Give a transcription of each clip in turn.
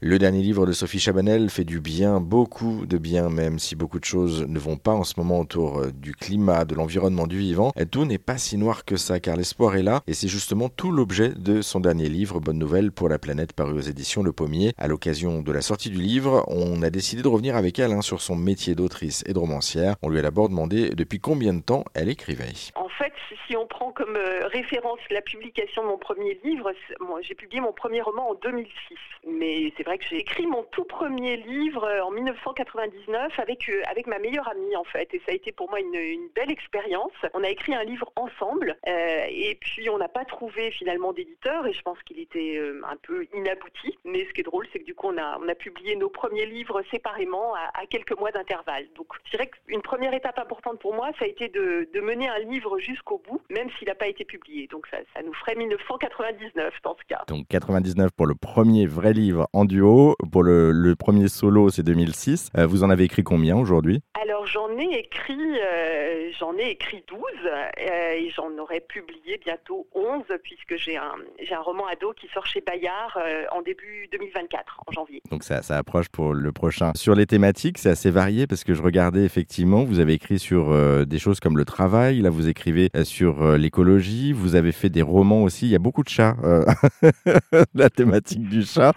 Le dernier livre de Sophie Chabanel fait du bien, beaucoup de bien, même si beaucoup de choses ne vont pas en ce moment autour euh, du climat, de l'environnement, du vivant. Tout n'est pas si noir que ça, car l'espoir est là, et c'est justement tout l'objet de son dernier livre, Bonne Nouvelle pour la planète, paru aux éditions Le Pommier. À l'occasion de la sortie du livre, on a décidé de revenir avec elle hein, sur son métier d'autrice et de romancière. On lui a d'abord demandé depuis combien de temps elle écrivait. Fait, si on prend comme euh, référence la publication de mon premier livre, moi, j'ai publié mon premier roman en 2006. Mais c'est vrai que j'ai écrit mon tout premier livre euh, en 1999 avec, euh, avec ma meilleure amie en fait. Et ça a été pour moi une, belle expérience. On a écrit un livre ensemble et puis on n'a pas trouvé finalement d'éditeur et je pense qu'il était un peu inabouti. Mais ce qui est drôle, c'est que du coup on a, on a publié nos premiers livres séparément à, quelques mois d'intervalle. Donc je dirais qu'une première étape importante pour moi, ça a été de mener un livre jusqu'au bout, même s'il n'a pas été publié. Donc ça, ça nous ferait 1999 dans ce cas. Donc 99 pour le premier vrai livre en duo. Pour le, le premier solo, c'est 2006. Euh, vous en avez écrit combien aujourd'hui? Alors j'en ai écrit, euh, j'en ai écrit 12 euh, et j'en aurais publié bientôt 11 puisque j'ai un, j'ai un roman ado qui sort chez Bayard en début 2024, en janvier. Donc ça, ça approche pour le prochain. Sur les thématiques, c'est assez varié parce que je regardais effectivement, vous avez écrit sur des choses comme le travail, là vous écrivez euh, sur euh, l'écologie, vous avez fait des romans aussi, il y a beaucoup de chats, euh, la thématique du chat.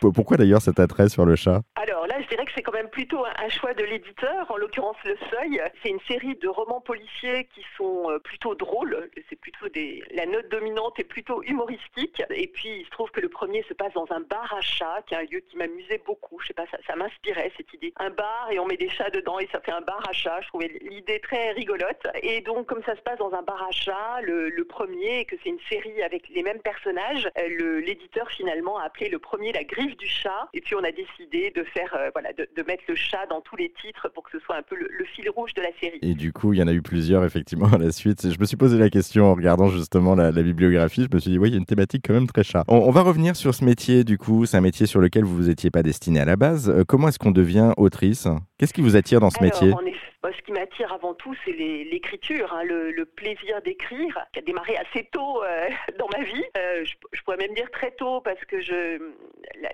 Pourquoi d'ailleurs cet attrait sur le chat? Alors je dirais que c'est quand même plutôt un, choix de l'éditeur, en l'occurrence Le Seuil. C'est une série de romans policiers qui sont euh, plutôt drôles. C'est plutôt des, la note dominante est plutôt humoristique. Et puis il se trouve que le premier se passe dans un bar à chats, qui est un lieu qui m'amusait beaucoup. Je sais pas, ça, m'inspirait cette idée. Un bar et on met des chats dedans et ça fait un bar à chats. Je trouvais l'idée très rigolote. Et donc comme ça se passe dans un bar à chats, le, le premier et que c'est une série avec les mêmes personnages, euh, l'éditeur finalement a appelé le premier la griffe du chat. Et puis on a décidé de faire, euh, voilà, de, de mettre le chat dans tous les titres pour que ce soit un peu le, le fil rouge de la série. Et du coup, il y en a eu plusieurs effectivement à la suite. Je me suis posé la question en regardant justement la, la bibliographie. Je me suis dit, oui, il y a une thématique quand même très chat. On, on va revenir sur ce métier du coup. C'est un métier sur lequel vous vous étiez pas destiné à la base. Euh, comment est-ce qu'on devient autrice? Qu'est-ce qui vous attire dans ce Alors, métier? en effet, ce qui m'attire avant tout, c'est l'écriture, hein, le, plaisir d'écrire, qui a démarré assez tôt euh, dans ma vie. Euh, je, pourrais même dire très tôt, parce que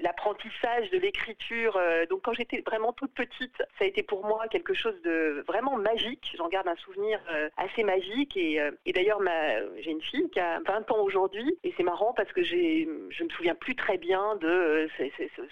l'apprentissage de l'écriture, euh, donc quand j'étais vraiment toute petite, ça a été pour moi quelque chose de vraiment magique. J'en garde un souvenir assez magique. Et, d'ailleurs, j'ai une fille qui a 20 ans aujourd'hui, et c'est marrant parce que je me souviens plus très bien de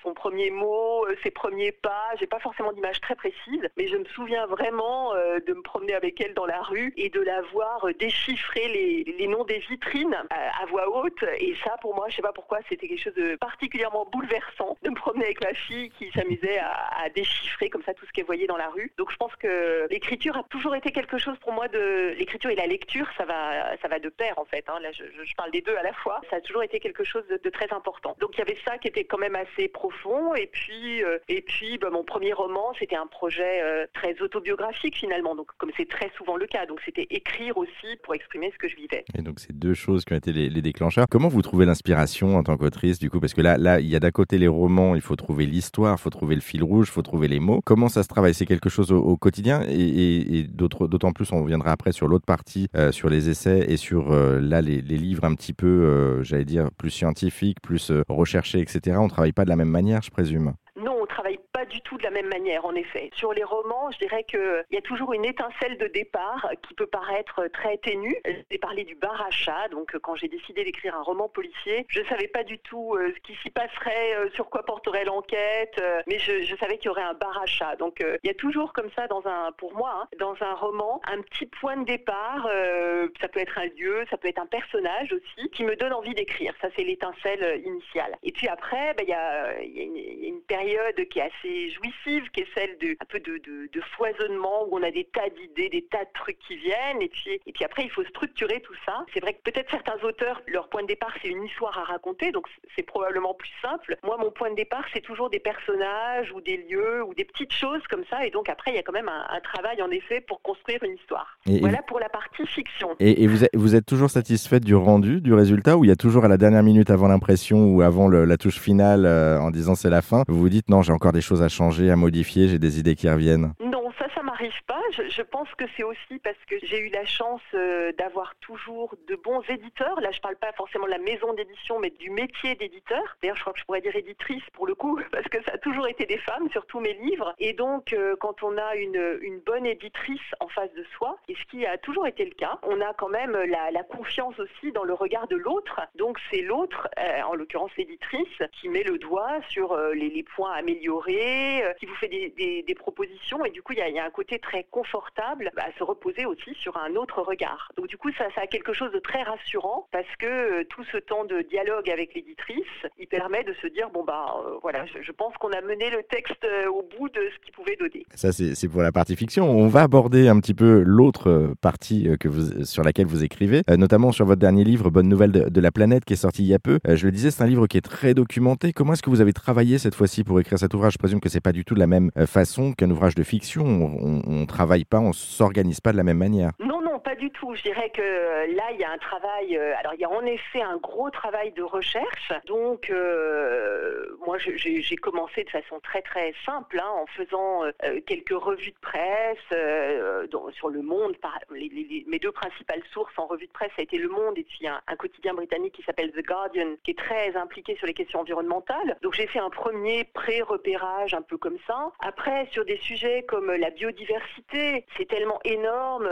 son premier mot, ses premiers pas. J'ai pas forcément d'image très précise, mais je me souviens vraiment euh, de me promener avec elle dans la rue et de la voir euh, déchiffrer les, les noms des vitrines à, à voix haute. Et ça, pour moi, je sais pas pourquoi, c'était quelque chose de particulièrement bouleversant de me promener avec ma fille qui s'amusait à, déchiffrer comme ça tout ce qu'elle voyait dans la rue. Donc je pense que l'écriture a toujours été quelque chose pour moi de l'écriture et la lecture, ça va, ça va de pair en fait. hein. Là, je, parle des deux à la fois. Ça a toujours été quelque chose de, très important. Donc il y avait ça qui était quand même assez profond. Et puis, euh, et puis, bah, mon premier roman, c'était un projet euh, très autobiographique finalement. Donc comme c'est très souvent le cas. Donc c'était écrire aussi pour exprimer ce que je vivais. Et donc, c'est deux choses qui ont été les, déclencheurs. Comment vous trouvez l'inspiration en tant qu'autrice, du coup? Parce que là, là, il y a d'un côté les romans, il faut trouver l'histoire, il faut trouver le fil rouge, il faut trouver les mots. Comment ça se travaille? C'est quelque chose au, quotidien? Et, et- d'autant plus, on reviendra après sur l'autre partie, euh, sur les essais et sur, euh, là, les, livres un petit peu, euh, j'allais dire, plus scientifiques, plus recherchés, etc. On travaille pas de la même manière, je présume. Non, on travaille pas du tout de la même manière, en effet. Sur les romans, je dirais qu'il y a toujours une étincelle de départ qui peut paraître très ténue. J'ai parlé du bar à chat, donc euh, quand j'ai décidé d'écrire un roman policier, je savais pas du tout euh, ce qui s'y passerait, euh, sur quoi porterait l'enquête, mais je, savais qu'il y aurait un bar à chat. Donc il y a toujours comme ça, dans un, pour moi, hein, dans un roman, un petit point de départ. ça peut être un lieu, ça peut être un personnage aussi, qui me donne envie d'écrire. Ça, c'est l'étincelle initiale. Et puis après, une- il y a une période qui est assez jouissive, qui est celle de un peu de, de- de foisonnement où on a des tas d'idées, des tas de trucs qui viennent, et puis et puis après il faut structurer tout ça. C'est vrai que peut-être certains auteurs, leur point de départ c'est une histoire à raconter, donc c'est probablement plus simple. Moi, mon point de départ c'est toujours des personnages ou des lieux ou des petites choses comme ça, et donc après il y a quand même un, un travail en effet pour construire une histoire. Et- et voilà pour la partie fiction. Et, et vous, êtes, vous êtes toujours satisfaite du rendu, du résultat, ou il y a toujours à la dernière minute avant l'impression ou avant le- la touche finale euh, en disant c'est la fin, vous vous dites non, j'ai encore des choses à changer, à modifier, j'ai des idées qui reviennent Pas. je, pense que c'est aussi parce que j'ai eu la chance euh, d'avoir toujours de bons éditeurs. Là, je parle pas forcément de la maison d'édition, mais du métier d'éditeur. D'ailleurs, je crois que je pourrais dire éditrice pour le coup, parce que ça a toujours été des femmes sur tous mes livres. Et donc, euh, quand on a une, bonne éditrice en face de soi, et ce qui a toujours été le cas, on a quand même la, confiance aussi dans le regard de l'autre. Donc, c'est l'autre, euh, en l'occurrence l'éditrice, qui met le doigt sur les, les, points améliorés, qui vous fait des, propositions. Et du coup, il y a, un côté très confortable à se reposer aussi sur un autre regard. Donc, du coup, ça, a quelque chose de très rassurant parce que euh, tout ce temps de dialogue avec l'éditrice, il permet de se dire bon bah euh, voilà, je, pense qu'on a mené le texte euh, au bout de ce qu'il pouvait donner. Ça c'est pour la partie fiction. On va aborder un petit peu l'autre partie que vous, sur laquelle vous écrivez, notamment sur votre dernier livre Bonne nouvelle de, la planète qui est sorti il y a peu. je le disais, c'est un livre qui est très documenté. Comment est-ce que vous avez travaillé cette fois-ci pour écrire cet ouvrage? Je présume que c'est pas du tout de la même façon qu'un ouvrage de fiction. On, on, travaille pas, on s'organise pas de la même manière. Pas du tout. Je dirais que là, il y a un travail. alors, il y a en effet un gros travail de recherche. Donc, euh, moi, j'ai commencé de façon très très simple, hein, en faisant euh, quelques revues de presse euh, sur Le Monde. Mes deux principales sources en revue de presse, ça a été Le Monde et puis un, quotidien britannique qui s'appelle The Guardian, qui est très impliqué sur les questions environnementales. Donc, j'ai fait un premier pré-repérage un peu comme ça. Après, sur des sujets comme la biodiversité, c'est tellement énorme.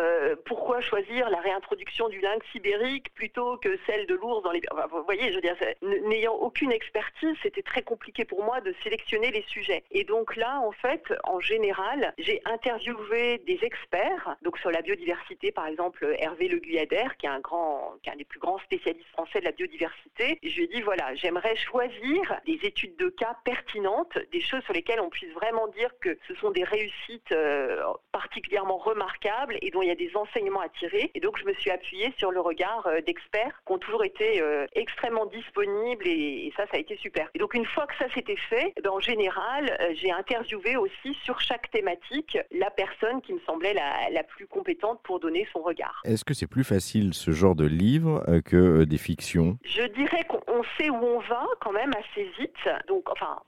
pourquoi choisir la réintroduction du lynx ibérique plutôt que celle de l'ours dans les... vous voyez, je veux dire, n'ayant aucune expertise, c'était très compliqué pour moi de sélectionner les sujets. Et donc là, en fait, en général, j'ai interviewé des experts, donc sur la biodiversité, par exemple Hervé Le Guyadère, qui est un grand, qui est un des plus grands spécialistes français de la biodiversité. je lui ai dit voilà, j'aimerais choisir des études de cas pertinentes, des choses sur lesquelles on puisse vraiment dire que ce sont des réussites euh, particulièrement remarquables et dont il y a des enseignements à Et donc je me suis appuyée sur le regard euh, d'experts qui ont toujours été euh, extrêmement disponibles et, ça, ça a été super. Et donc une fois que ça s'était fait, ben, en général, euh, j'ai interviewé aussi sur chaque thématique la personne qui me semblait la, la plus compétente pour donner son regard. Est-ce que c'est plus facile ce genre de livre euh, que des fictions? Je dirais qu'on sait où on va quand même assez vite. Donc, enfin,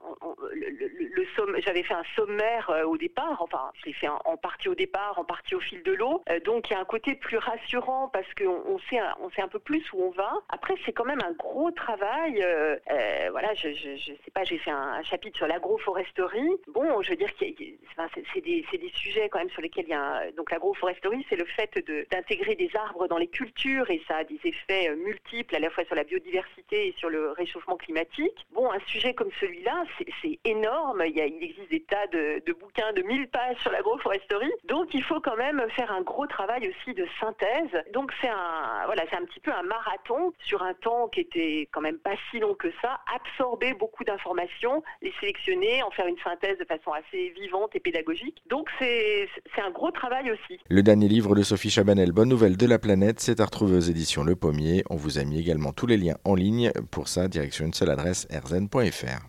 le, j'avais fait un sommaire au départ. Enfin, je l'ai fait en, partie au départ, en partie au fil de l'eau. donc, il y a un côté plus rassurant parce qu'on on sait, on sait un peu plus où on va. Après, c'est quand même un gros travail. Euh, euh, voilà, je, je, sais pas, j'ai fait un, chapitre sur l'agroforesterie. Bon, je veux dire que c'est des, des, sujets quand même sur lesquels il y a donc l'agroforesterie, c'est le fait d'intégrer des arbres dans les cultures et ça a des effets euh, multiples à la fois sur la biodiversité et sur le réchauffement climatique. Bon, un sujet comme celui-là, c'est énorme. Il existe des tas de, de bouquins de 1000 pages sur l'agroforesterie, donc il faut quand même faire un gros travail aussi de synthèse. Donc c'est un voilà, c'est un petit peu un marathon sur un temps qui était quand même pas si long que ça, absorber beaucoup d'informations, les sélectionner, en faire une synthèse de façon assez vivante et pédagogique. Donc c'est un gros travail aussi. Le dernier livre de Sophie Chabanel, Bonne nouvelle de la planète, c'est à retrouver aux éditions Le Pommier. On vous a mis également tous les liens en ligne. Pour ça, direction une seule adresse, rzn.fr.